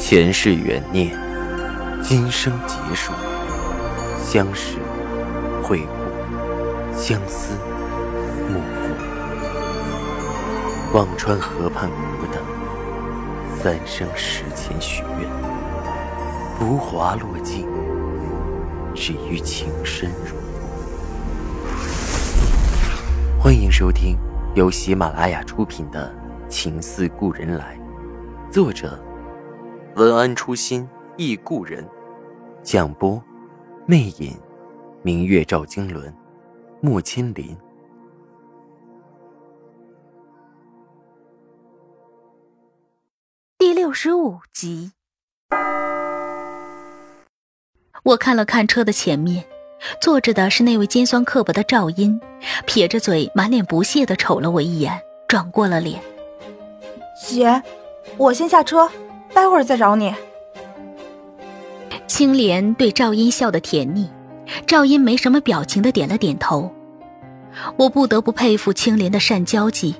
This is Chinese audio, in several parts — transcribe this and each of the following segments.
前世缘孽，今生劫数，相识、会故，相思、幕赋。忘川河畔孤等，三生石前许愿，浮华落尽，只余情深入。欢迎收听由喜马拉雅出品的《情似故人来》，作者。文安初心忆故人，蒋波，魅影，明月照经纶，木千林。第六十五集，我看了看车的前面，坐着的是那位尖酸刻薄的赵英，撇着嘴，满脸不屑的瞅了我一眼，转过了脸。姐，我先下车。待会儿再找你。青莲对赵音笑得甜腻，赵音没什么表情的点了点头。我不得不佩服青莲的善交际，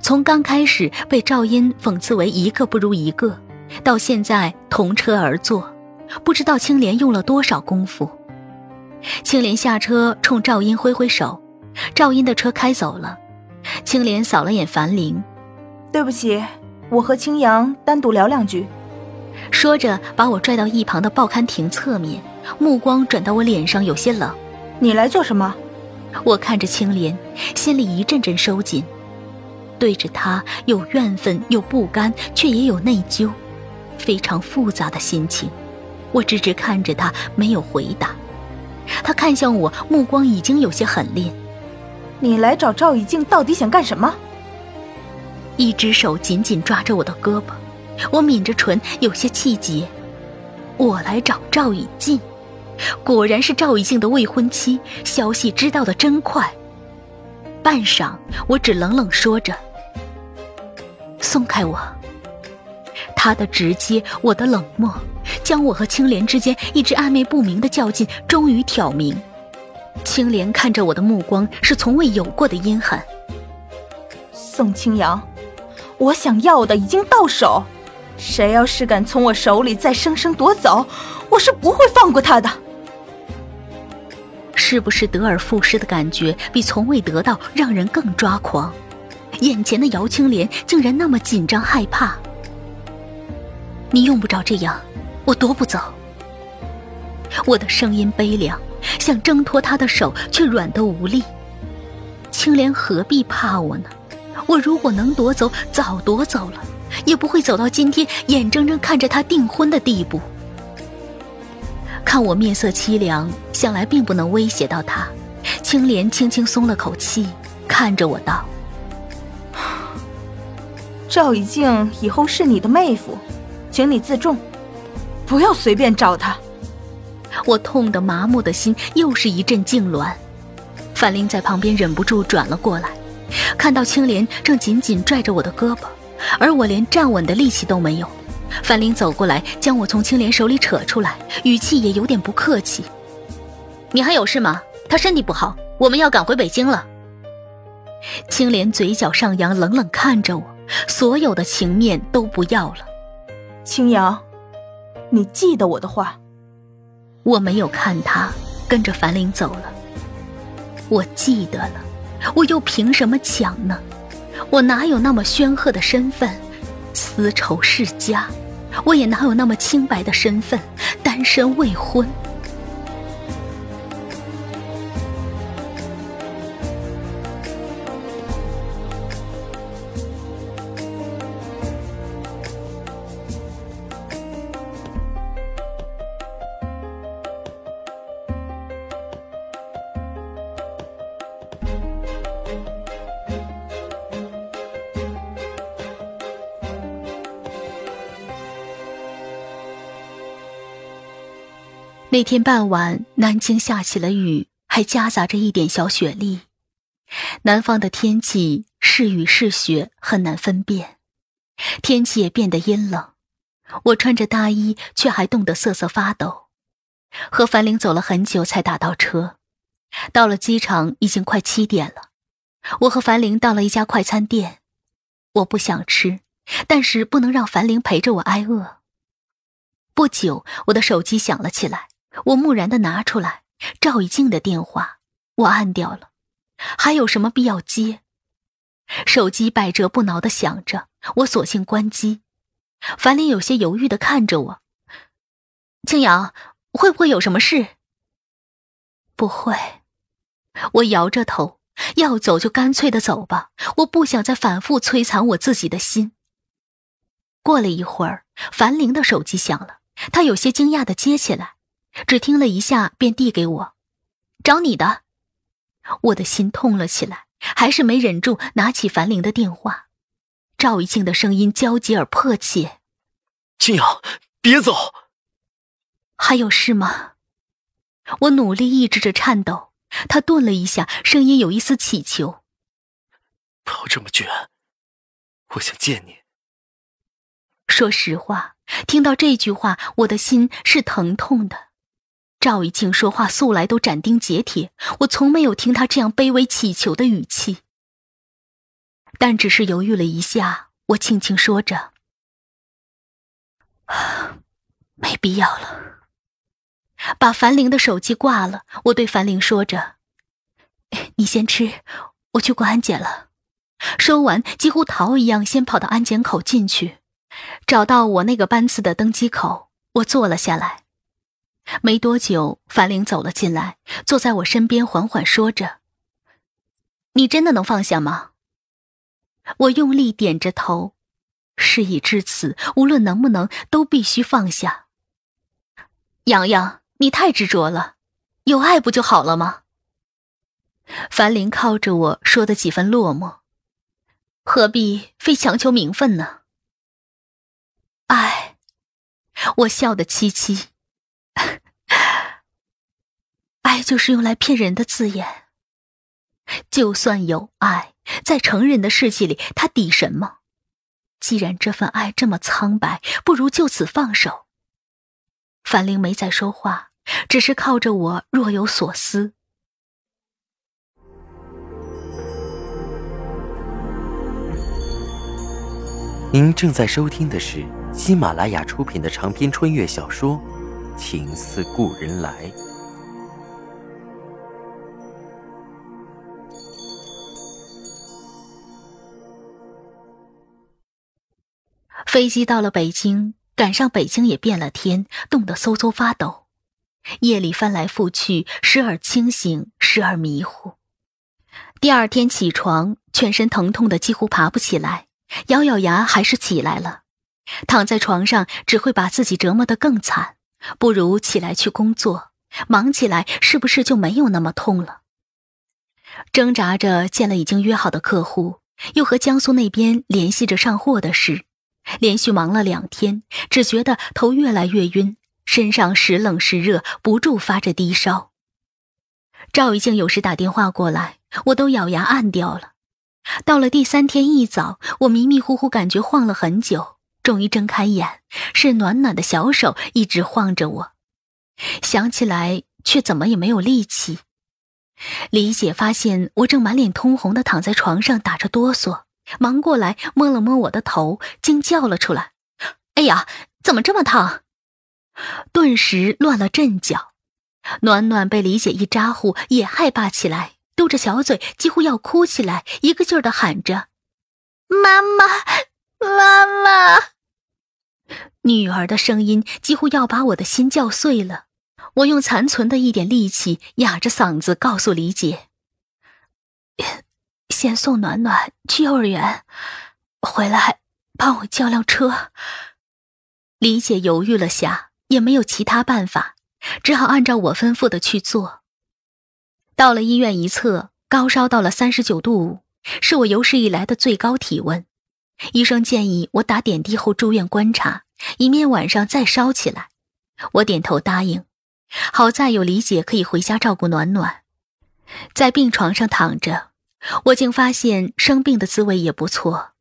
从刚开始被赵音讽刺为一个不如一个，到现在同车而坐，不知道青莲用了多少功夫。青莲下车冲赵音挥挥手，赵音的车开走了。青莲扫了眼樊玲，对不起。我和青阳单独聊两句，说着把我拽到一旁的报刊亭侧面，目光转到我脸上，有些冷。你来做什么？我看着青莲，心里一阵阵收紧，对着他有怨愤，有不甘，却也有内疚，非常复杂的心情。我直直看着他，没有回答。他看向我，目光已经有些狠烈。你来找赵以静，到底想干什么？一只手紧紧抓着我的胳膊，我抿着唇，有些气结。我来找赵以静，果然是赵以静的未婚妻。消息知道的真快。半晌，我只冷冷说着：“松开我。”他的直接，我的冷漠，将我和青莲之间一直暧昧不明的较劲，终于挑明。青莲看着我的目光是从未有过的阴狠。宋清扬。我想要的已经到手，谁要是敢从我手里再生生夺走，我是不会放过他的。是不是得而复失的感觉比从未得到让人更抓狂？眼前的姚青莲竟然那么紧张害怕。你用不着这样，我夺不走。我的声音悲凉，想挣脱他的手，却软得无力。青莲何必怕我呢？我如果能夺走，早夺走了，也不会走到今天眼睁睁看着他订婚的地步。看我面色凄凉，想来并不能威胁到他。青莲轻轻松了口气，看着我道：“赵以静以后是你的妹夫，请你自重，不要随便找他。”我痛得麻木的心又是一阵痉挛。范玲在旁边忍不住转了过来。看到青莲正紧紧拽着我的胳膊，而我连站稳的力气都没有。樊玲走过来，将我从青莲手里扯出来，语气也有点不客气：“你还有事吗？他身体不好，我们要赶回北京了。”青莲嘴角上扬，冷冷看着我，所有的情面都不要了。青瑶，你记得我的话。我没有看他，跟着樊玲走了。我记得了。我又凭什么抢呢？我哪有那么煊赫的身份？丝绸世家，我也哪有那么清白的身份？单身未婚。那天傍晚，南京下起了雨，还夹杂着一点小雪粒。南方的天气是雨是雪很难分辨，天气也变得阴冷。我穿着大衣，却还冻得瑟瑟发抖。和樊玲走了很久才打到车，到了机场已经快七点了。我和樊玲到了一家快餐店，我不想吃，但是不能让樊玲陪着我挨饿。不久，我的手机响了起来，我木然的拿出来，赵以静的电话，我按掉了，还有什么必要接？手机百折不挠的响着，我索性关机。樊玲有些犹豫的看着我，青阳，会不会有什么事？不会，我摇着头，要走就干脆的走吧，我不想再反复摧残我自己的心。过了一会儿，樊玲的手机响了。她有些惊讶的接起来，只听了一下便递给我：“找你的。”我的心痛了起来，还是没忍住拿起樊玲的电话。赵一静的声音焦急而迫切：“青阳，别走。”“还有事吗？”我努力抑制着颤抖。他顿了一下，声音有一丝乞求：“不要这么卷，我想见你。”说实话。听到这句话，我的心是疼痛的。赵一静说话素来都斩钉截铁，我从没有听他这样卑微乞求的语气。但只是犹豫了一下，我轻轻说着：“ 没必要了。”把樊玲的手机挂了，我对樊玲说着：“你先吃，我去过安检了。”说完，几乎逃一样，先跑到安检口进去。找到我那个班次的登机口，我坐了下来。没多久，樊玲走了进来，坐在我身边，缓缓说着：“你真的能放下吗？”我用力点着头。事已至此，无论能不能，都必须放下。洋洋，你太执着了，有爱不就好了吗？樊玲靠着我说的几分落寞，何必非强求名分呢？唉，我笑得凄凄。爱就是用来骗人的字眼。就算有爱，在成人的世界里，它抵什么？既然这份爱这么苍白，不如就此放手。樊玲没再说话，只是靠着我，若有所思。您正在收听的是。喜马拉雅出品的长篇穿越小说《情似故人来》。飞机到了北京，赶上北京也变了天，冻得嗖嗖发抖。夜里翻来覆去，时而清醒，时而迷糊。第二天起床，全身疼痛的几乎爬不起来，咬咬牙还是起来了。躺在床上只会把自己折磨得更惨，不如起来去工作，忙起来是不是就没有那么痛了？挣扎着见了已经约好的客户，又和江苏那边联系着上货的事，连续忙了两天，只觉得头越来越晕，身上时冷时热，不住发着低烧。赵一静有时打电话过来，我都咬牙按掉了。到了第三天一早，我迷迷糊糊感觉晃了很久。终于睁开眼，是暖暖的小手一直晃着我，想起来却怎么也没有力气。李姐发现我正满脸通红的躺在床上打着哆嗦，忙过来摸了摸我的头，惊叫了出来：“哎呀，怎么这么烫？”顿时乱了阵脚。暖暖被李姐一咋呼，也害怕起来，嘟着小嘴，几乎要哭起来，一个劲儿的喊着：“妈妈。”妈妈，女儿的声音几乎要把我的心叫碎了。我用残存的一点力气哑着嗓子告诉李姐：“先送暖暖去幼儿园，回来帮我叫辆车。”李姐犹豫了下，也没有其他办法，只好按照我吩咐的去做。到了医院一测，高烧到了三十九度五，是我有史以来的最高体温。医生建议我打点滴后住院观察，以免晚上再烧起来。我点头答应。好在有李姐可以回家照顾暖暖。在病床上躺着，我竟发现生病的滋味也不错。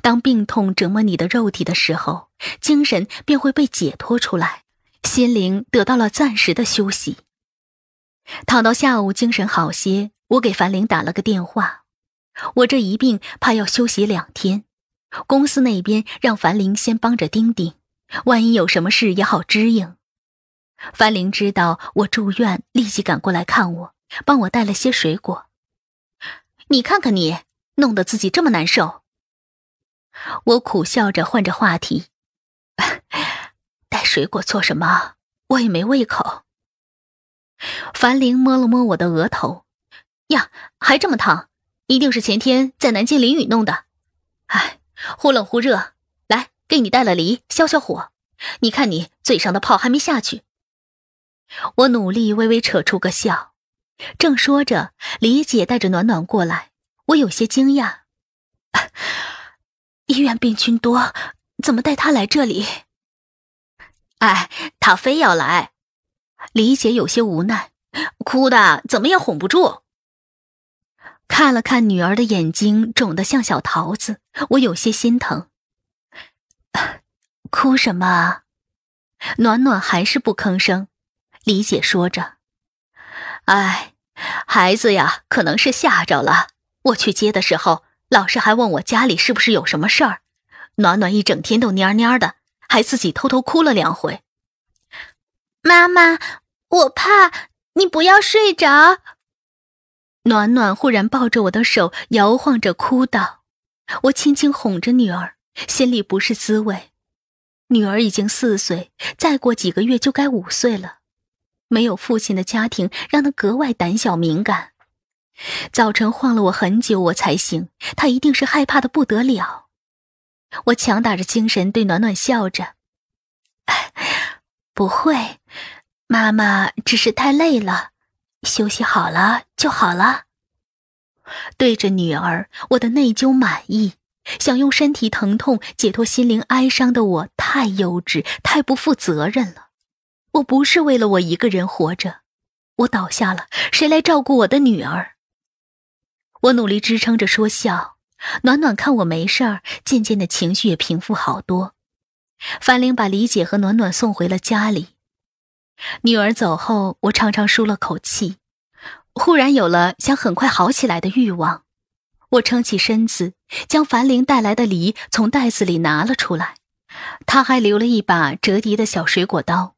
当病痛折磨你的肉体的时候，精神便会被解脱出来，心灵得到了暂时的休息。躺到下午，精神好些，我给樊玲打了个电话。我这一病，怕要休息两天。公司那边让樊玲先帮着盯盯，万一有什么事也好支应。樊玲知道我住院，立即赶过来看我，帮我带了些水果。你看看你，弄得自己这么难受。我苦笑着换着话题：“带水果做什么？我也没胃口。”樊玲摸了摸我的额头，呀，还这么烫，一定是前天在南京淋雨弄的。哎，忽冷忽热，来，给你带了梨，消消火。你看你嘴上的泡还没下去。我努力微微扯出个笑，正说着，李姐带着暖暖过来，我有些惊讶。医院病菌多，怎么带她来这里？哎，她非要来。李姐有些无奈，哭的怎么也哄不住。看了看女儿的眼睛，肿得像小桃子，我有些心疼。哭什么？暖暖还是不吭声。李姐说着：“哎，孩子呀，可能是吓着了。我去接的时候，老师还问我家里是不是有什么事儿。暖暖一整天都蔫蔫的，还自己偷偷哭了两回。”妈妈，我怕你不要睡着。暖暖忽然抱着我的手摇晃着哭道：“我轻轻哄着女儿，心里不是滋味。女儿已经四岁，再过几个月就该五岁了。没有父亲的家庭让她格外胆小敏感。早晨晃了我很久，我才醒。她一定是害怕的不得了。我强打着精神对暖暖笑着。”不会，妈妈只是太累了，休息好了就好了。对着女儿，我的内疚满意，想用身体疼痛解脱心灵哀伤的我，太幼稚，太不负责任了。我不是为了我一个人活着，我倒下了，谁来照顾我的女儿？我努力支撑着说笑，暖暖看我没事儿，渐渐的情绪也平复好多。樊玲把李姐和暖暖送回了家里。女儿走后，我长长舒了口气，忽然有了想很快好起来的欲望。我撑起身子，将樊玲带来的梨从袋子里拿了出来。她还留了一把折叠的小水果刀。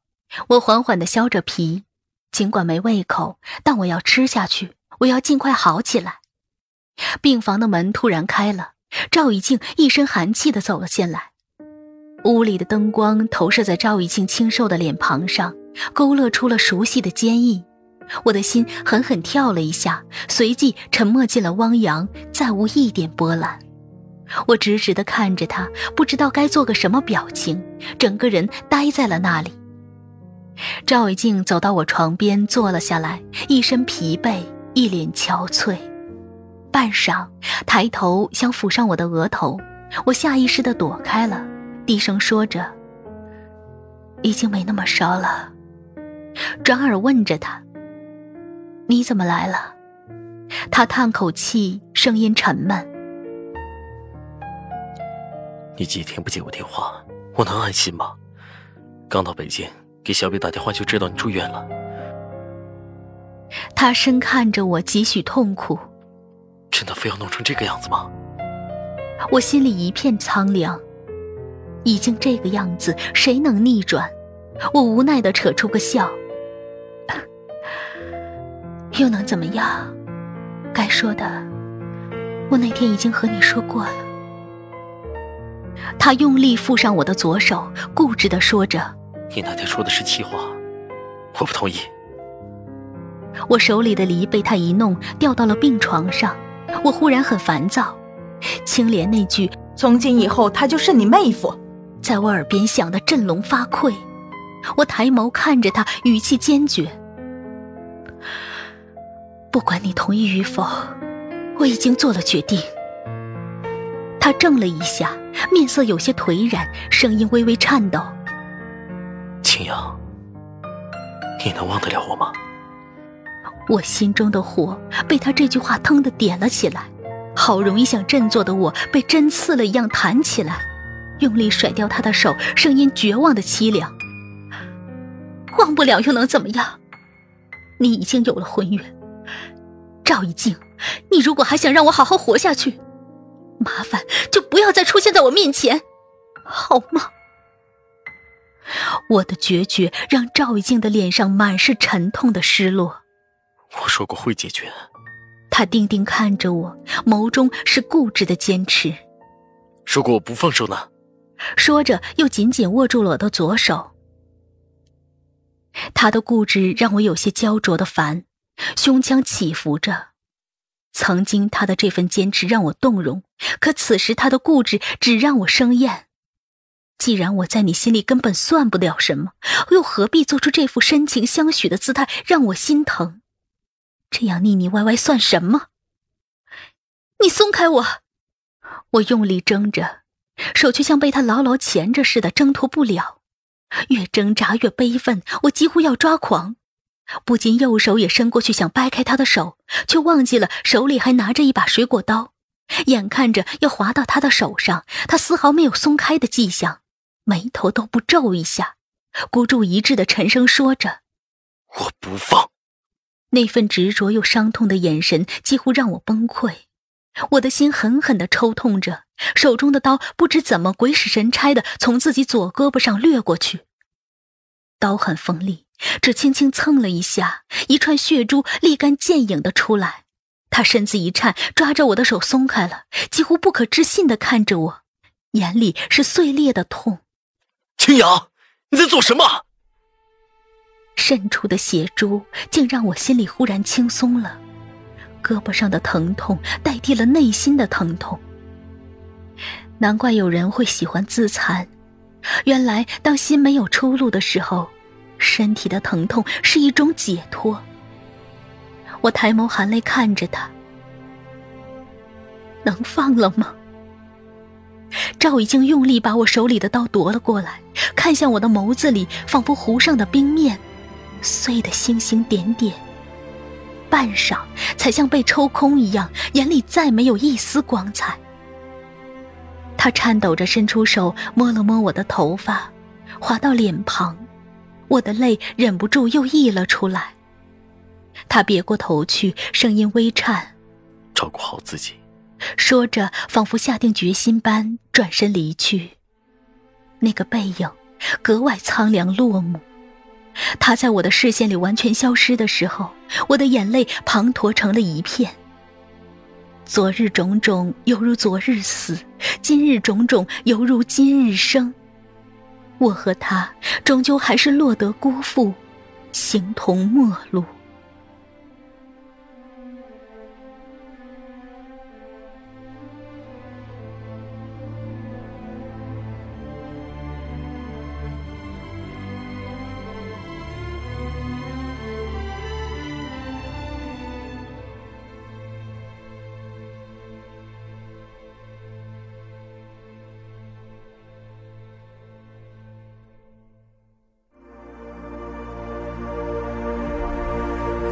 我缓缓地削着皮，尽管没胃口，但我要吃下去。我要尽快好起来。病房的门突然开了，赵以静一身寒气地走了进来。屋里的灯光投射在赵以静清瘦的脸庞上，勾勒出了熟悉的坚毅。我的心狠狠跳了一下，随即沉没进了汪洋，再无一点波澜。我直直地看着他，不知道该做个什么表情，整个人呆在了那里。赵伟静走到我床边坐了下来，一身疲惫，一脸憔悴。半晌，抬头想抚上我的额头，我下意识地躲开了。低声说着：“已经没那么烧了。”转而问着他：“你怎么来了？”他叹口气，声音沉闷：“你几天不接我电话，我能安心吗？刚到北京，给小北打电话就知道你住院了。”他深看着我，几许痛苦：“真的非要弄成这个样子吗？”我心里一片苍凉。已经这个样子，谁能逆转？我无奈的扯出个笑，又能怎么样？该说的，我那天已经和你说过了。他用力附上我的左手，固执的说着：“你那天说的是气话，我不同意。”我手里的梨被他一弄，掉到了病床上。我忽然很烦躁，青莲那句“从今以后，她就是你妹夫”。在我耳边响得振聋发聩，我抬眸看着他，语气坚决：“不管你同意与否，我已经做了决定。”他怔了一下，面色有些颓然，声音微微颤抖：“青阳，你能忘得了我吗？”我心中的火被他这句话腾的点了起来，好容易想振作的我被针刺了一样弹起来。用力甩掉他的手，声音绝望的凄凉。忘不了又能怎么样？你已经有了婚约，赵一静，你如果还想让我好好活下去，麻烦就不要再出现在我面前，好吗？我的决绝让赵一静的脸上满是沉痛的失落。我说过会解决。他定定看着我，眸中是固执的坚持。如果我不放手呢？说着，又紧紧握住了我的左手。他的固执让我有些焦灼的烦，胸腔起伏着。曾经他的这份坚持让我动容，可此时他的固执只让我生厌。既然我在你心里根本算不了什么，又何必做出这副深情相许的姿态让我心疼？这样腻腻歪歪算什么？你松开我！我用力挣着，手却像被他牢牢钳着似的挣脱不了。越挣扎越悲愤，我几乎要抓狂，不禁右手也伸过去想掰开他的手，却忘记了手里还拿着一把水果刀，眼看着要划到他的手上，他丝毫没有松开的迹象，眉头都不皱一下，孤注一掷的沉声说着：“我不放。”那份执着又伤痛的眼神几乎让我崩溃，我的心狠狠的抽痛着，手中的刀不知怎么鬼使神差的从自己左胳膊上掠过去。刀很锋利，只轻轻蹭了一下，一串血珠立竿见影的出来。他身子一颤，抓着我的手松开了，几乎不可置信的看着我，眼里是碎裂的痛。青阳，你在做什么？渗出的血珠竟让我心里忽然轻松了，胳膊上的疼痛代替了内心的疼痛。难怪有人会喜欢自残，原来当心没有出路的时候，身体的疼痛是一种解脱。我抬眸含泪看着他，能放了吗？赵已经用力把我手里的刀夺了过来，看向我的眸子里，仿佛湖上的冰面。碎的星星点点，半晌才像被抽空一样，眼里再没有一丝光彩。他颤抖着伸出手摸了摸我的头发，滑到脸庞，我的泪忍不住又溢了出来。他别过头去，声音微颤：“照顾好自己。”说着，仿佛下定决心般转身离去。那个背影格外苍凉落寞。他在我的视线里完全消失的时候，我的眼泪滂沱成了一片。昨日种种犹如昨日死，今日种种犹如今日生。我和他终究还是落得辜负，形同陌路。